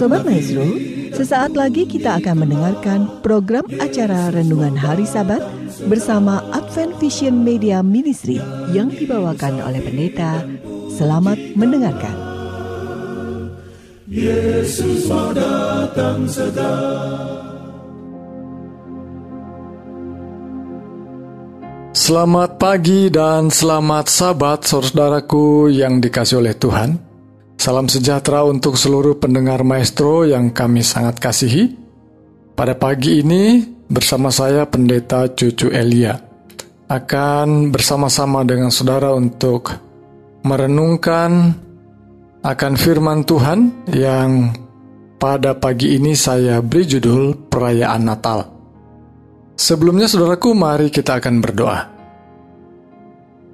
Sobat Maestro, sesaat lagi kita akan mendengarkan program acara Renungan Hari Sabat bersama Advent Vision Media Ministry yang dibawakan oleh pendeta. Selamat mendengarkan. Yesus mau datang segera. Selamat pagi dan selamat sabat saudaraku yang dikasih oleh Tuhan. Salam sejahtera untuk seluruh pendengar maestro yang kami sangat kasihi. Pada pagi ini, bersama saya Pendeta Cucu Elia, akan bersama-sama dengan saudara untuk merenungkan akan firman Tuhan yang pada pagi ini saya beri judul Perayaan Natal. Sebelumnya saudaraku, mari kita akan berdoa.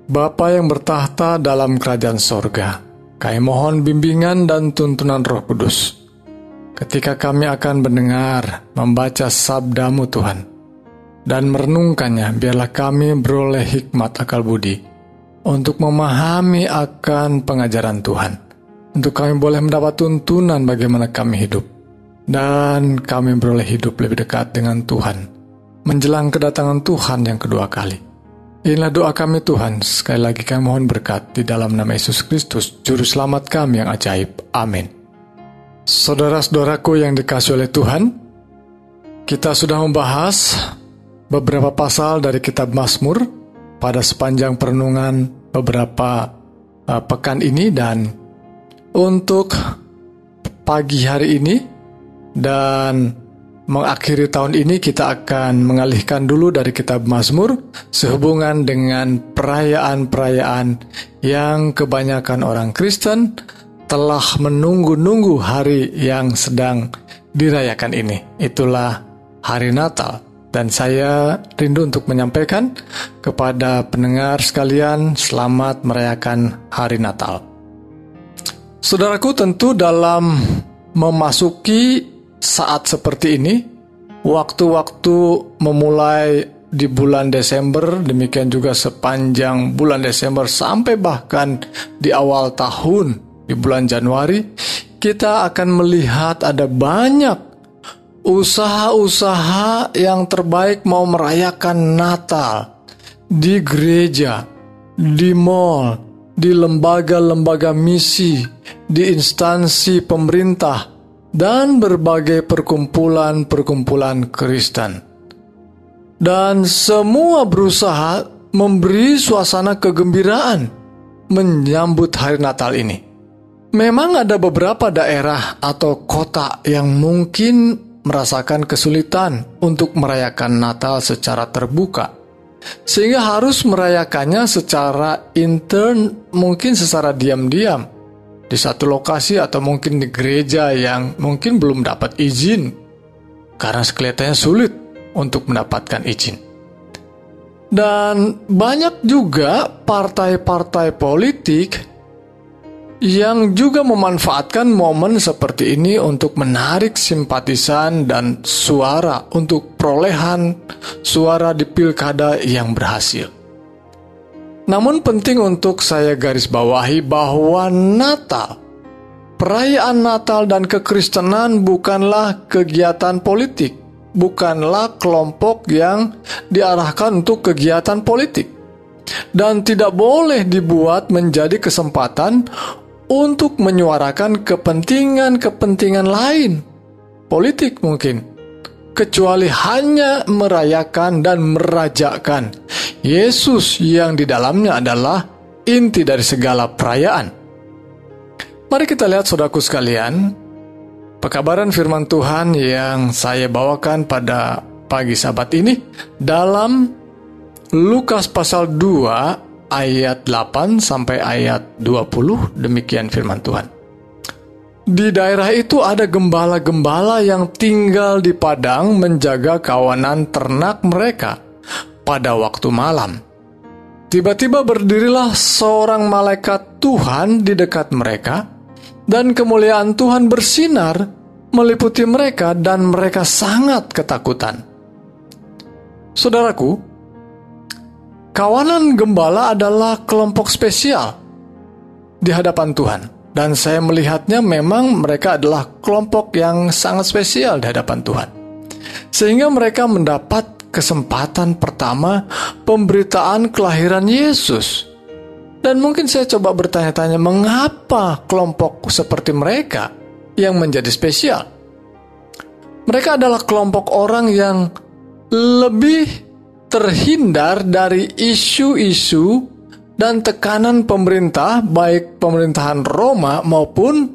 Bapa yang bertahta dalam kerajaan sorga, kami mohon bimbingan dan tuntunan roh kudus. Ketika kami akan mendengar, membaca sabdamu Tuhan, dan merenungkannya, biarlah kami beroleh hikmat akal budi untuk memahami akan pengajaran Tuhan. Untuk kami boleh mendapat tuntunan bagaimana kami hidup. Dan kami beroleh hidup lebih dekat dengan Tuhan. Menjelang kedatangan Tuhan yang kedua kali. Inilah doa kami Tuhan, sekali lagi kami mohon berkat di dalam nama Yesus Kristus, Juru Selamat kami yang ajaib. Amin. Saudara-saudaraku yang dikasih oleh Tuhan, kita sudah membahas beberapa pasal dari kitab Mazmur pada sepanjang perenungan beberapa uh, pekan ini dan untuk pagi hari ini dan mengakhiri tahun ini kita akan mengalihkan dulu dari kitab Mazmur sehubungan dengan perayaan-perayaan yang kebanyakan orang Kristen telah menunggu-nunggu hari yang sedang dirayakan ini. Itulah hari Natal. Dan saya rindu untuk menyampaikan kepada pendengar sekalian selamat merayakan hari Natal. Saudaraku tentu dalam memasuki saat seperti ini, waktu-waktu memulai di bulan Desember, demikian juga sepanjang bulan Desember sampai bahkan di awal tahun di bulan Januari, kita akan melihat ada banyak usaha-usaha yang terbaik mau merayakan Natal di gereja, di mall, di lembaga-lembaga misi, di instansi pemerintah, dan berbagai perkumpulan-perkumpulan Kristen. Dan semua berusaha memberi suasana kegembiraan menyambut hari Natal ini. Memang ada beberapa daerah atau kota yang mungkin merasakan kesulitan untuk merayakan Natal secara terbuka. Sehingga harus merayakannya secara intern, mungkin secara diam-diam di satu lokasi atau mungkin di gereja yang mungkin belum dapat izin karena kelihatannya sulit untuk mendapatkan izin. Dan banyak juga partai-partai politik yang juga memanfaatkan momen seperti ini untuk menarik simpatisan dan suara untuk perolehan suara di pilkada yang berhasil. Namun penting untuk saya garis bawahi bahwa Natal, perayaan Natal dan kekristenan bukanlah kegiatan politik, bukanlah kelompok yang diarahkan untuk kegiatan politik. Dan tidak boleh dibuat menjadi kesempatan untuk menyuarakan kepentingan-kepentingan lain. Politik mungkin, kecuali hanya merayakan dan merajakan Yesus yang di dalamnya adalah inti dari segala perayaan. Mari kita lihat saudaraku sekalian, pekabaran firman Tuhan yang saya bawakan pada pagi sabat ini dalam Lukas pasal 2 ayat 8 sampai ayat 20 demikian firman Tuhan. Di daerah itu ada gembala-gembala yang tinggal di padang menjaga kawanan ternak mereka pada waktu malam. Tiba-tiba berdirilah seorang malaikat Tuhan di dekat mereka, dan kemuliaan Tuhan bersinar meliputi mereka, dan mereka sangat ketakutan. Saudaraku, kawanan gembala adalah kelompok spesial di hadapan Tuhan. dan saya melihatnya memang mereka adalah kelompok yang sangat spesial di hadapan Tuhan. Sehingga mereka mendapat kesempatan pertama pemberitaan kelahiran Yesus. Dan mungkin saya coba bertanya-tanya mengapa kelompok seperti mereka yang menjadi spesial. Mereka adalah kelompok orang yang lebih terhindar dari isu-isu dan tekanan pemerintah, baik pemerintahan Roma maupun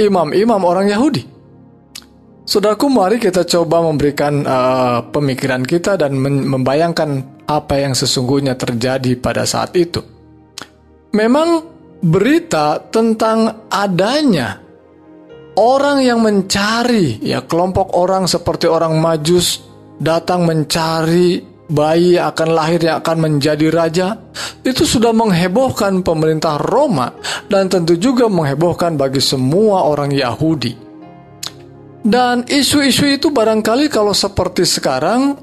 imam-imam orang Yahudi. Saudaraku, mari kita coba memberikan uh, pemikiran kita dan membayangkan apa yang sesungguhnya terjadi pada saat itu. Memang berita tentang adanya orang yang mencari, ya kelompok orang seperti orang Majus datang mencari bayi akan lahir yang akan menjadi raja, itu sudah menghebohkan pemerintah Roma dan tentu juga menghebohkan bagi semua orang Yahudi. Dan isu-isu itu barangkali kalau seperti sekarang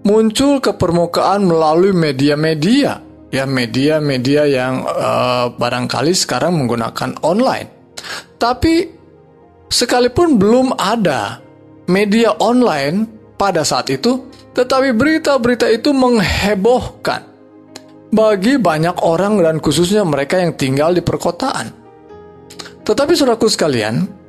muncul ke permukaan melalui media-media, ya media-media yang uh, barangkali sekarang menggunakan online. Tapi sekalipun belum ada media online pada saat itu, tetapi berita-berita itu menghebohkan bagi banyak orang dan khususnya mereka yang tinggal di perkotaan. Tetapi saudaraku sekalian,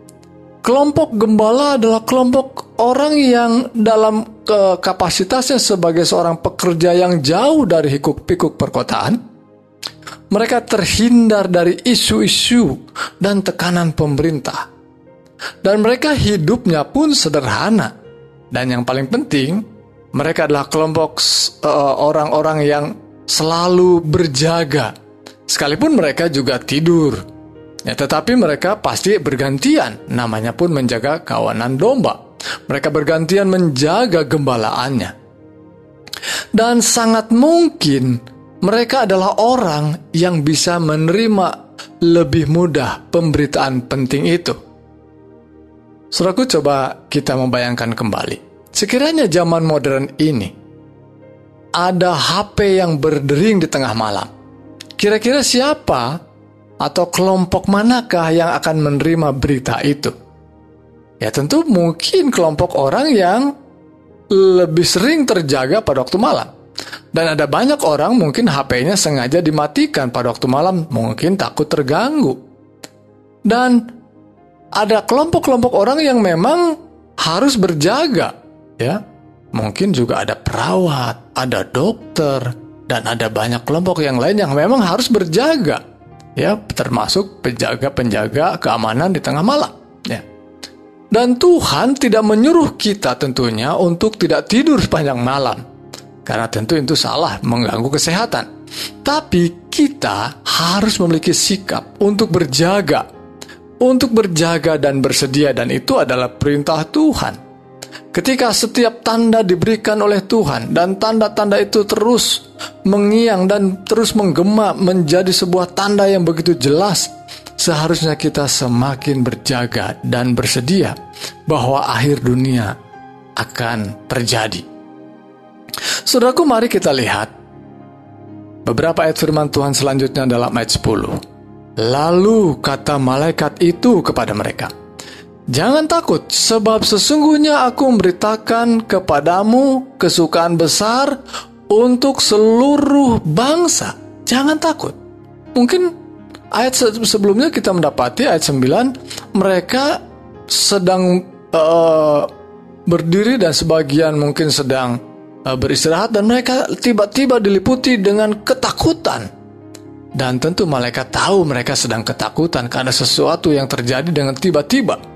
kelompok gembala adalah kelompok orang yang dalam ke kapasitasnya sebagai seorang pekerja yang jauh dari hikuk-pikuk perkotaan, mereka terhindar dari isu-isu dan tekanan pemerintah. Dan mereka hidupnya pun sederhana. Dan yang paling penting, mereka adalah kelompok uh, orang-orang yang selalu berjaga, sekalipun mereka juga tidur. Ya, tetapi mereka pasti bergantian, namanya pun menjaga kawanan domba. Mereka bergantian menjaga gembalaannya. Dan sangat mungkin mereka adalah orang yang bisa menerima lebih mudah pemberitaan penting itu. Suraku coba kita membayangkan kembali. Sekiranya zaman modern ini ada HP yang berdering di tengah malam, kira-kira siapa atau kelompok manakah yang akan menerima berita itu? Ya tentu mungkin kelompok orang yang lebih sering terjaga pada waktu malam. Dan ada banyak orang mungkin HP-nya sengaja dimatikan pada waktu malam, mungkin takut terganggu. Dan ada kelompok-kelompok orang yang memang harus berjaga ya mungkin juga ada perawat, ada dokter, dan ada banyak kelompok yang lain yang memang harus berjaga, ya termasuk penjaga-penjaga keamanan di tengah malam. Ya. Dan Tuhan tidak menyuruh kita tentunya untuk tidak tidur sepanjang malam, karena tentu itu salah mengganggu kesehatan. Tapi kita harus memiliki sikap untuk berjaga, untuk berjaga dan bersedia, dan itu adalah perintah Tuhan. Ketika setiap tanda diberikan oleh Tuhan dan tanda-tanda itu terus mengiang dan terus menggema menjadi sebuah tanda yang begitu jelas, seharusnya kita semakin berjaga dan bersedia bahwa akhir dunia akan terjadi. Saudaraku, mari kita lihat beberapa ayat firman Tuhan selanjutnya dalam ayat 10. Lalu kata malaikat itu kepada mereka, Jangan takut, sebab sesungguhnya aku memberitakan kepadamu kesukaan besar untuk seluruh bangsa. Jangan takut. Mungkin ayat sebelumnya kita mendapati ayat 9 mereka sedang uh, berdiri dan sebagian mungkin sedang uh, beristirahat dan mereka tiba-tiba diliputi dengan ketakutan. Dan tentu malaikat tahu mereka sedang ketakutan karena sesuatu yang terjadi dengan tiba-tiba.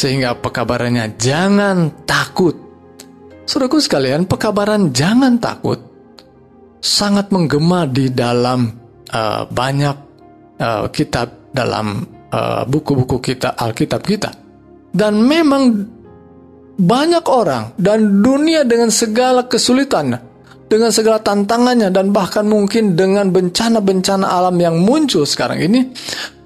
Sehingga pekabarannya jangan takut. Saudaraku sekalian, pekabaran jangan takut sangat menggema di dalam uh, banyak uh, kitab dalam uh, buku-buku uh, kita Alkitab kita. Dan memang banyak orang dan dunia dengan segala kesulitannya, dengan segala tantangannya dan bahkan mungkin dengan bencana-bencana alam yang muncul sekarang ini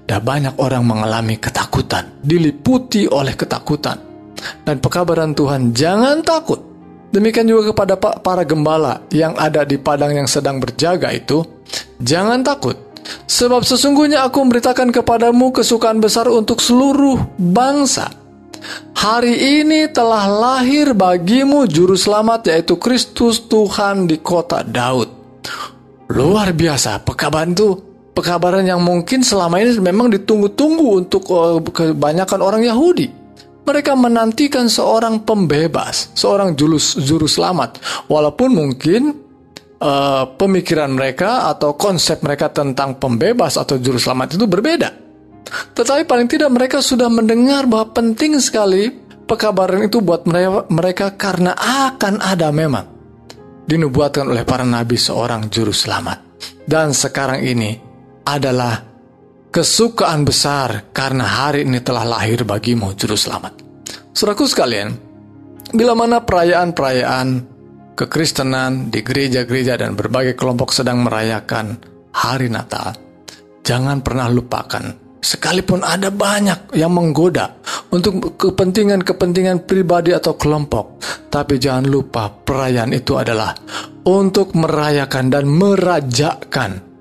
dan banyak orang mengalami ketakutan, diliputi oleh ketakutan. Dan pekabaran Tuhan, jangan takut. Demikian juga kepada para gembala yang ada di padang yang sedang berjaga itu, jangan takut. Sebab sesungguhnya aku memberitakan kepadamu kesukaan besar untuk seluruh bangsa. Hari ini telah lahir bagimu juru selamat yaitu Kristus Tuhan di kota Daud. Luar biasa, pekabaran itu pekabaran yang mungkin selama ini memang ditunggu-tunggu untuk uh, kebanyakan orang Yahudi. Mereka menantikan seorang pembebas, seorang juru, juru selamat. Walaupun mungkin uh, pemikiran mereka atau konsep mereka tentang pembebas atau juru selamat itu berbeda. Tetapi paling tidak mereka sudah mendengar bahwa penting sekali pekabaran itu buat mereka, mereka karena akan ada memang dinubuatkan oleh para nabi seorang juru selamat. Dan sekarang ini adalah kesukaan besar karena hari ini telah lahir bagimu juru selamat. Suraku sekalian, bila mana perayaan-perayaan kekristenan di gereja-gereja dan berbagai kelompok sedang merayakan hari Natal, jangan pernah lupakan sekalipun ada banyak yang menggoda untuk kepentingan-kepentingan pribadi atau kelompok, tapi jangan lupa perayaan itu adalah untuk merayakan dan merajakan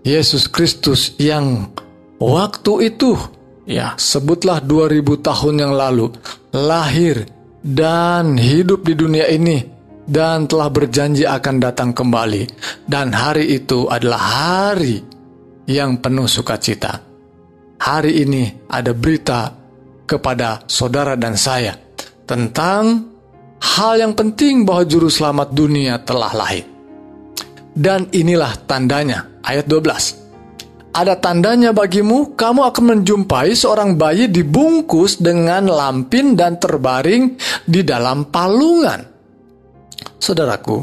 Yesus Kristus yang waktu itu ya sebutlah 2000 tahun yang lalu lahir dan hidup di dunia ini dan telah berjanji akan datang kembali, dan hari itu adalah hari yang penuh sukacita. Hari ini ada berita kepada saudara dan saya tentang hal yang penting bahwa Juru Selamat dunia telah lahir. Dan inilah tandanya, ayat 12. Ada tandanya bagimu, kamu akan menjumpai seorang bayi dibungkus dengan lampin dan terbaring di dalam palungan. Saudaraku,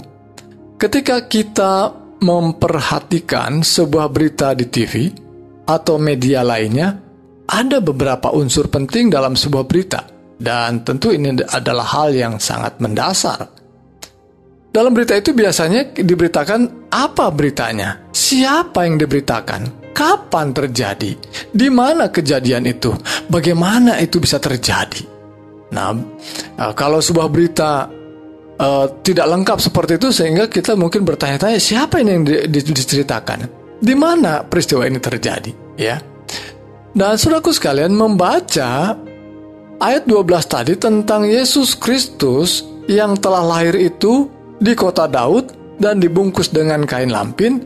ketika kita memperhatikan sebuah berita di TV atau media lainnya, ada beberapa unsur penting dalam sebuah berita, dan tentu ini adalah hal yang sangat mendasar. Dalam berita itu biasanya diberitakan apa beritanya, siapa yang diberitakan, kapan terjadi, di mana kejadian itu, bagaimana itu bisa terjadi. Nah, eh, kalau sebuah berita uh, tidak lengkap seperti itu sehingga kita mungkin bertanya-tanya siapa ini yang di, di, diceritakan, di mana peristiwa ini terjadi, ya. Dan saudaraku sekalian membaca ayat 12 tadi tentang Yesus Kristus yang telah lahir itu di kota Daud dan dibungkus dengan kain lampin,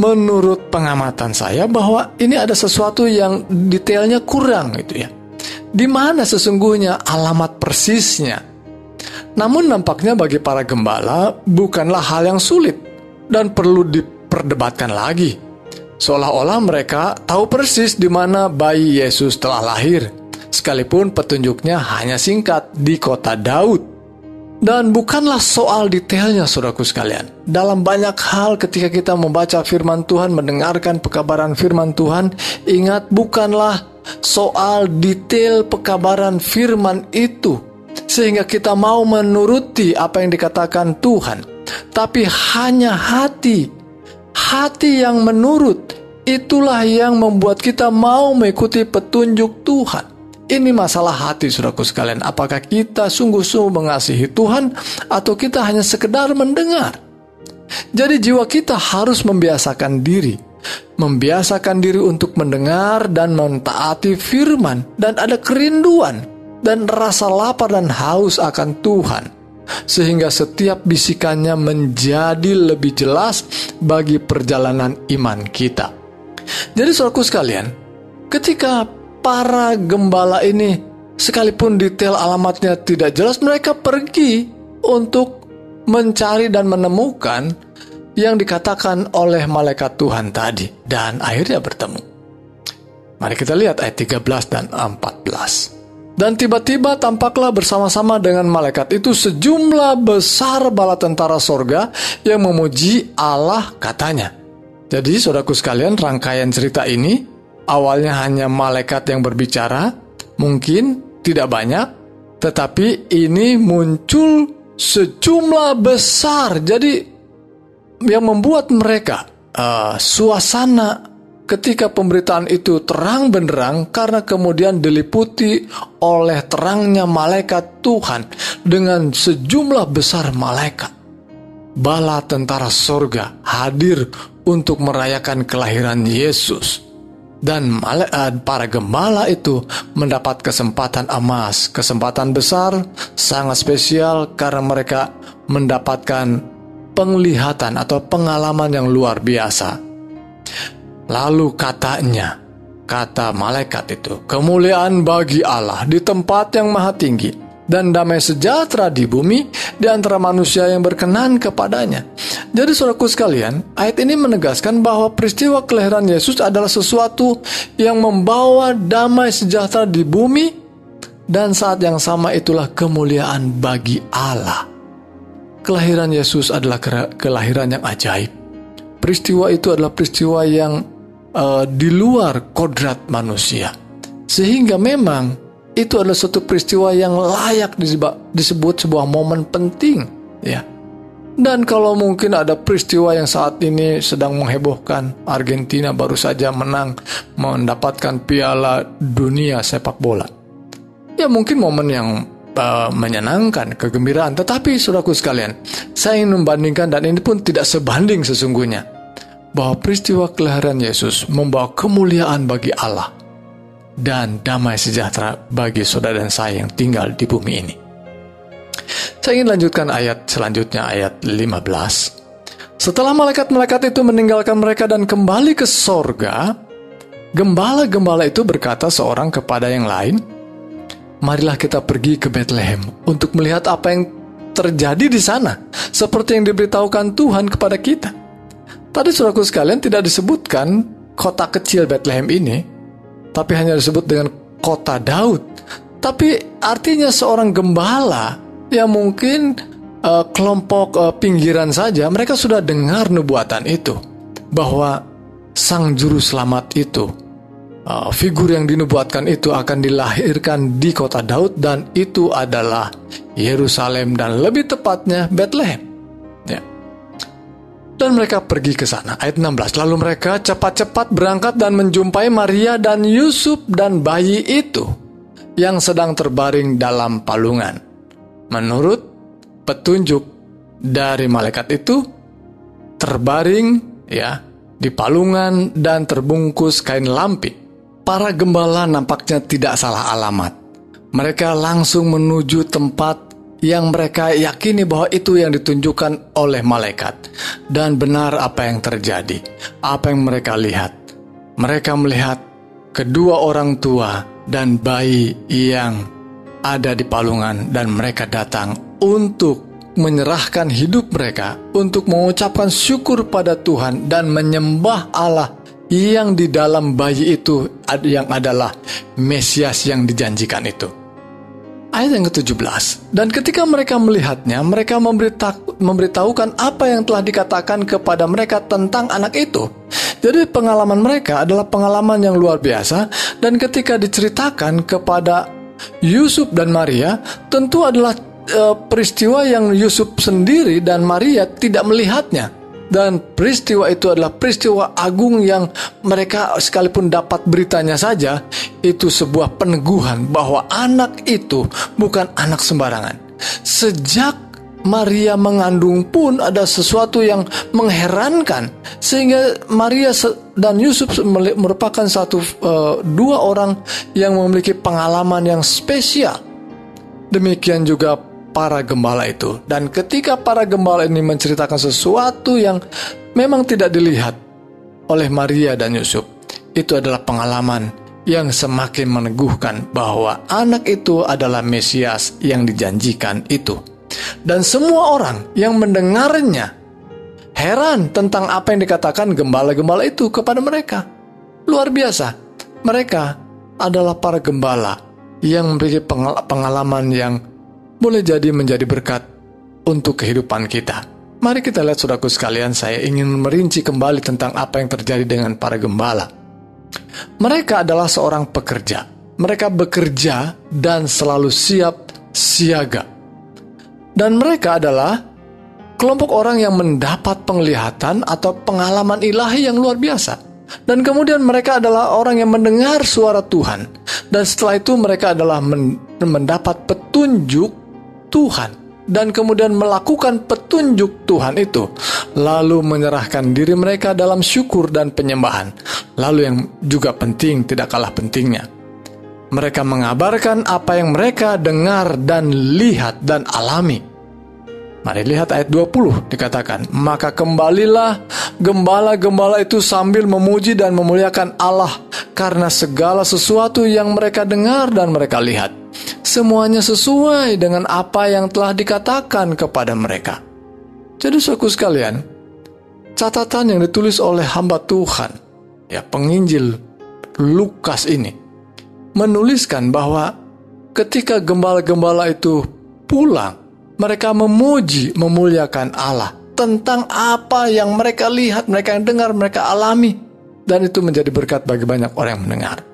menurut pengamatan saya bahwa ini ada sesuatu yang detailnya kurang gitu ya. Di mana sesungguhnya alamat persisnya namun nampaknya bagi para gembala bukanlah hal yang sulit dan perlu diperdebatkan lagi. Seolah-olah mereka tahu persis di mana bayi Yesus telah lahir, sekalipun petunjuknya hanya singkat di kota Daud. Dan bukanlah soal detailnya, saudaraku sekalian. Dalam banyak hal, ketika kita membaca Firman Tuhan, mendengarkan pekabaran Firman Tuhan, ingat bukanlah soal detail pekabaran Firman itu, sehingga kita mau menuruti apa yang dikatakan Tuhan, tapi hanya hati, hati yang menurut, itulah yang membuat kita mau mengikuti petunjuk Tuhan. Ini masalah hati, saudaraku sekalian. Apakah kita sungguh-sungguh mengasihi Tuhan, atau kita hanya sekedar mendengar? Jadi, jiwa kita harus membiasakan diri, membiasakan diri untuk mendengar dan mentaati firman, dan ada kerinduan dan rasa lapar dan haus akan Tuhan, sehingga setiap bisikannya menjadi lebih jelas bagi perjalanan iman kita. Jadi, saudaraku sekalian, ketika para gembala ini, sekalipun detail alamatnya tidak jelas, mereka pergi untuk mencari dan menemukan yang dikatakan oleh malaikat Tuhan tadi, dan akhirnya bertemu. Mari kita lihat ayat 13 dan 14. Dan tiba-tiba tampaklah bersama-sama dengan malaikat itu sejumlah besar bala tentara sorga yang memuji Allah katanya. Jadi saudaraku sekalian rangkaian cerita ini awalnya hanya malaikat yang berbicara, mungkin tidak banyak, tetapi ini muncul sejumlah besar. Jadi yang membuat mereka uh, suasana ketika pemberitaan itu terang benderang karena kemudian diliputi oleh terangnya malaikat Tuhan dengan sejumlah besar malaikat. Bala tentara sorga hadir untuk merayakan kelahiran Yesus. Dan eh, para gembala itu mendapat kesempatan emas, kesempatan besar, sangat spesial karena mereka mendapatkan penglihatan atau pengalaman yang luar biasa. Lalu katanya, kata malaikat itu, kemuliaan bagi Allah di tempat yang maha tinggi dan damai sejahtera di bumi di antara manusia yang berkenan kepadanya. Jadi saudaraku sekalian, ayat ini menegaskan bahwa peristiwa kelahiran Yesus adalah sesuatu yang membawa damai sejahtera di bumi dan saat yang sama itulah kemuliaan bagi Allah. Kelahiran Yesus adalah kelahiran yang ajaib. Peristiwa itu adalah peristiwa yang uh, di luar kodrat manusia. Sehingga memang itu adalah suatu peristiwa yang layak disebut sebuah momen penting ya. Dan kalau mungkin ada peristiwa yang saat ini sedang menghebohkan Argentina baru saja menang mendapatkan piala dunia sepak bola. Ya mungkin momen yang uh, menyenangkan kegembiraan. Tetapi saudaraku sekalian saya ingin membandingkan dan ini pun tidak sebanding sesungguhnya bahwa peristiwa kelahiran Yesus membawa kemuliaan bagi Allah dan damai sejahtera bagi saudara dan saya yang tinggal di bumi ini. Saya ingin lanjutkan ayat selanjutnya, ayat 15. Setelah malaikat-malaikat itu meninggalkan mereka dan kembali ke sorga, gembala-gembala itu berkata seorang kepada yang lain, Marilah kita pergi ke Bethlehem untuk melihat apa yang terjadi di sana, seperti yang diberitahukan Tuhan kepada kita. Tadi suraku sekalian tidak disebutkan kota kecil Bethlehem ini, tapi hanya disebut dengan kota Daud. Tapi artinya seorang gembala yang mungkin uh, kelompok uh, pinggiran saja mereka sudah dengar nubuatan itu bahwa sang juru selamat itu uh, figur yang dinubuatkan itu akan dilahirkan di kota Daud dan itu adalah Yerusalem dan lebih tepatnya Bethlehem. Dan mereka pergi ke sana. Ayat 16. Lalu mereka cepat-cepat berangkat dan menjumpai Maria dan Yusuf dan bayi itu yang sedang terbaring dalam palungan. Menurut petunjuk dari malaikat itu, terbaring ya di palungan dan terbungkus kain lampi. Para gembala nampaknya tidak salah alamat. Mereka langsung menuju tempat yang mereka yakini bahwa itu yang ditunjukkan oleh malaikat, dan benar apa yang terjadi, apa yang mereka lihat. Mereka melihat kedua orang tua dan bayi yang ada di palungan, dan mereka datang untuk menyerahkan hidup mereka, untuk mengucapkan syukur pada Tuhan dan menyembah Allah yang di dalam bayi itu yang adalah Mesias yang dijanjikan itu. Ayat yang ke-17 Dan ketika mereka melihatnya Mereka memberitahu, memberitahukan apa yang telah dikatakan kepada mereka tentang anak itu. Jadi pengalaman mereka adalah pengalaman yang luar biasa. Dan ketika diceritakan kepada Yusuf dan Maria Tentu adalah uh, peristiwa yang Yusuf sendiri dan Maria tidak melihatnya dan peristiwa itu adalah peristiwa agung yang mereka sekalipun dapat beritanya saja itu sebuah peneguhan bahwa anak itu bukan anak sembarangan. Sejak Maria mengandung pun ada sesuatu yang mengherankan sehingga Maria dan Yusuf merupakan satu uh, dua orang yang memiliki pengalaman yang spesial. Demikian juga para gembala itu. Dan ketika para gembala ini menceritakan sesuatu yang memang tidak dilihat oleh Maria dan Yusuf, itu adalah pengalaman yang semakin meneguhkan bahwa anak itu adalah Mesias yang dijanjikan itu. Dan semua orang yang mendengarnya heran tentang apa yang dikatakan gembala-gembala itu kepada mereka. Luar biasa, mereka adalah para gembala yang memiliki pengalaman yang boleh jadi menjadi berkat untuk kehidupan kita. Mari kita lihat saudaraku sekalian, saya ingin merinci kembali tentang apa yang terjadi dengan para gembala. Mereka adalah seorang pekerja. Mereka bekerja dan selalu siap siaga. Dan mereka adalah kelompok orang yang mendapat penglihatan atau pengalaman ilahi yang luar biasa. Dan kemudian mereka adalah orang yang mendengar suara Tuhan. Dan setelah itu mereka adalah mendapat petunjuk Tuhan dan kemudian melakukan petunjuk Tuhan itu, lalu menyerahkan diri mereka dalam syukur dan penyembahan. Lalu yang juga penting, tidak kalah pentingnya, mereka mengabarkan apa yang mereka dengar dan lihat dan alami. Mari lihat ayat 20 dikatakan, Maka kembalilah gembala-gembala itu sambil memuji dan memuliakan Allah karena segala sesuatu yang mereka dengar dan mereka lihat. Semuanya sesuai dengan apa yang telah dikatakan kepada mereka. Jadi suku sekalian, catatan yang ditulis oleh hamba Tuhan, ya penginjil Lukas ini, menuliskan bahwa ketika gembala-gembala itu pulang, mereka memuji, memuliakan Allah tentang apa yang mereka lihat, mereka yang dengar, mereka alami. Dan itu menjadi berkat bagi banyak orang yang mendengar.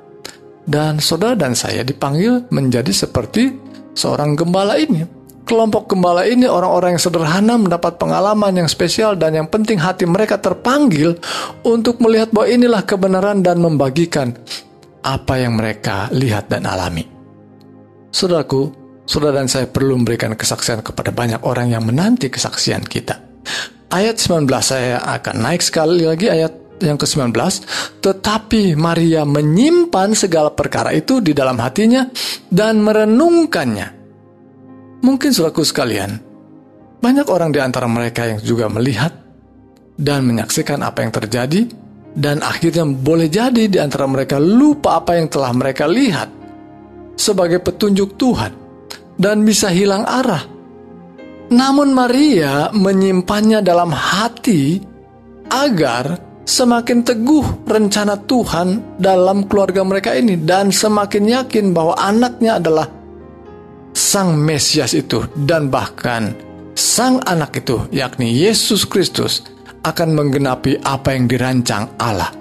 Dan saudara dan saya dipanggil menjadi seperti seorang gembala ini. Kelompok gembala ini orang-orang yang sederhana mendapat pengalaman yang spesial dan yang penting hati mereka terpanggil untuk melihat bahwa inilah kebenaran dan membagikan apa yang mereka lihat dan alami. Saudaraku, saudara dan saya perlu memberikan kesaksian kepada banyak orang yang menanti kesaksian kita. Ayat 19 saya akan naik sekali lagi ayat yang ke-19, tetapi Maria menyimpan segala perkara itu di dalam hatinya dan merenungkannya. Mungkin suraku sekalian, banyak orang di antara mereka yang juga melihat dan menyaksikan apa yang terjadi dan akhirnya boleh jadi di antara mereka lupa apa yang telah mereka lihat sebagai petunjuk Tuhan dan bisa hilang arah. Namun Maria menyimpannya dalam hati agar semakin teguh rencana Tuhan dalam keluarga mereka ini dan semakin yakin bahwa anaknya adalah sang Mesias itu dan bahkan sang anak itu yakni Yesus Kristus akan menggenapi apa yang dirancang Allah.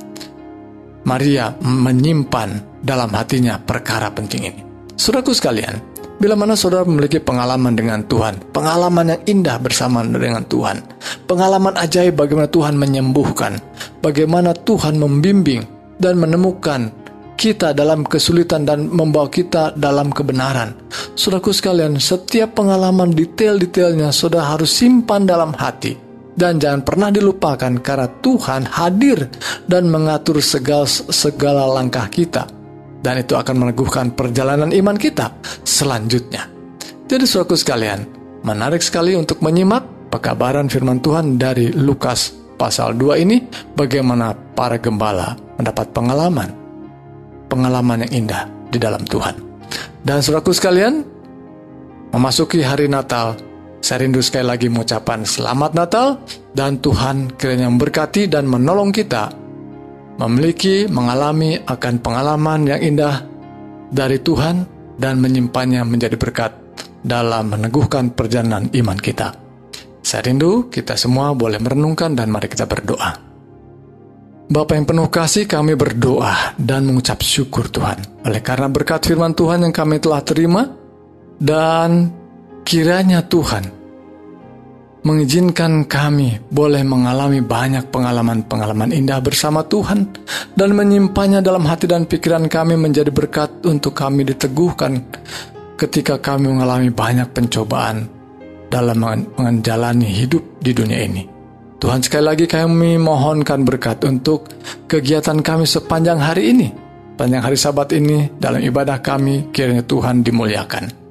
Maria menyimpan dalam hatinya perkara penting ini. Suraku sekalian, Bila mana saudara memiliki pengalaman dengan Tuhan, pengalaman yang indah bersama dengan Tuhan, pengalaman ajaib bagaimana Tuhan menyembuhkan, bagaimana Tuhan membimbing dan menemukan kita dalam kesulitan dan membawa kita dalam kebenaran. Saudaraku sekalian, setiap pengalaman detail-detailnya saudara harus simpan dalam hati dan jangan pernah dilupakan karena Tuhan hadir dan mengatur segala segala langkah kita dan itu akan meneguhkan perjalanan iman kita selanjutnya. Jadi suatu sekalian, menarik sekali untuk menyimak pekabaran firman Tuhan dari Lukas pasal 2 ini bagaimana para gembala mendapat pengalaman pengalaman yang indah di dalam Tuhan. Dan saudaraku sekalian, memasuki hari Natal, saya rindu sekali lagi mengucapkan selamat Natal dan Tuhan kiranya memberkati dan menolong kita memiliki, mengalami akan pengalaman yang indah dari Tuhan dan menyimpannya menjadi berkat dalam meneguhkan perjalanan iman kita. Saya rindu kita semua boleh merenungkan dan mari kita berdoa. Bapa yang penuh kasih kami berdoa dan mengucap syukur Tuhan. Oleh karena berkat firman Tuhan yang kami telah terima dan kiranya Tuhan mengizinkan kami boleh mengalami banyak pengalaman-pengalaman indah bersama Tuhan dan menyimpannya dalam hati dan pikiran kami menjadi berkat untuk kami diteguhkan ketika kami mengalami banyak pencobaan dalam menjalani hidup di dunia ini. Tuhan sekali lagi kami mohonkan berkat untuk kegiatan kami sepanjang hari ini. Panjang hari sabat ini dalam ibadah kami kiranya Tuhan dimuliakan.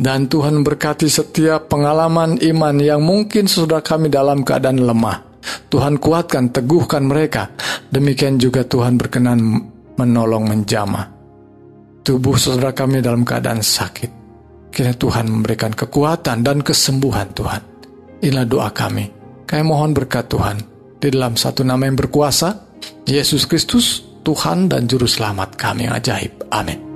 Dan Tuhan berkati setiap pengalaman iman yang mungkin sudah kami dalam keadaan lemah. Tuhan kuatkan, teguhkan mereka. Demikian juga Tuhan berkenan menolong menjamah. Tubuh saudara kami dalam keadaan sakit. Kira Tuhan memberikan kekuatan dan kesembuhan Tuhan. Inilah doa kami. Kami mohon berkat Tuhan. Di dalam satu nama yang berkuasa, Yesus Kristus, Tuhan dan Juru Selamat kami yang ajaib. Amin.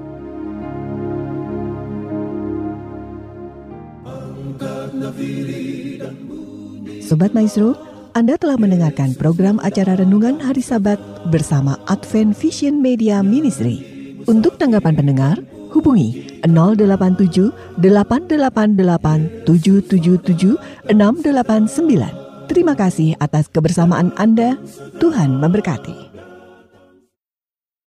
Sobat Maestro, Anda telah mendengarkan program acara Renungan Hari Sabat bersama Advent Vision Media Ministry. Untuk tanggapan pendengar, hubungi 087 888 777 689. Terima kasih atas kebersamaan Anda. Tuhan memberkati.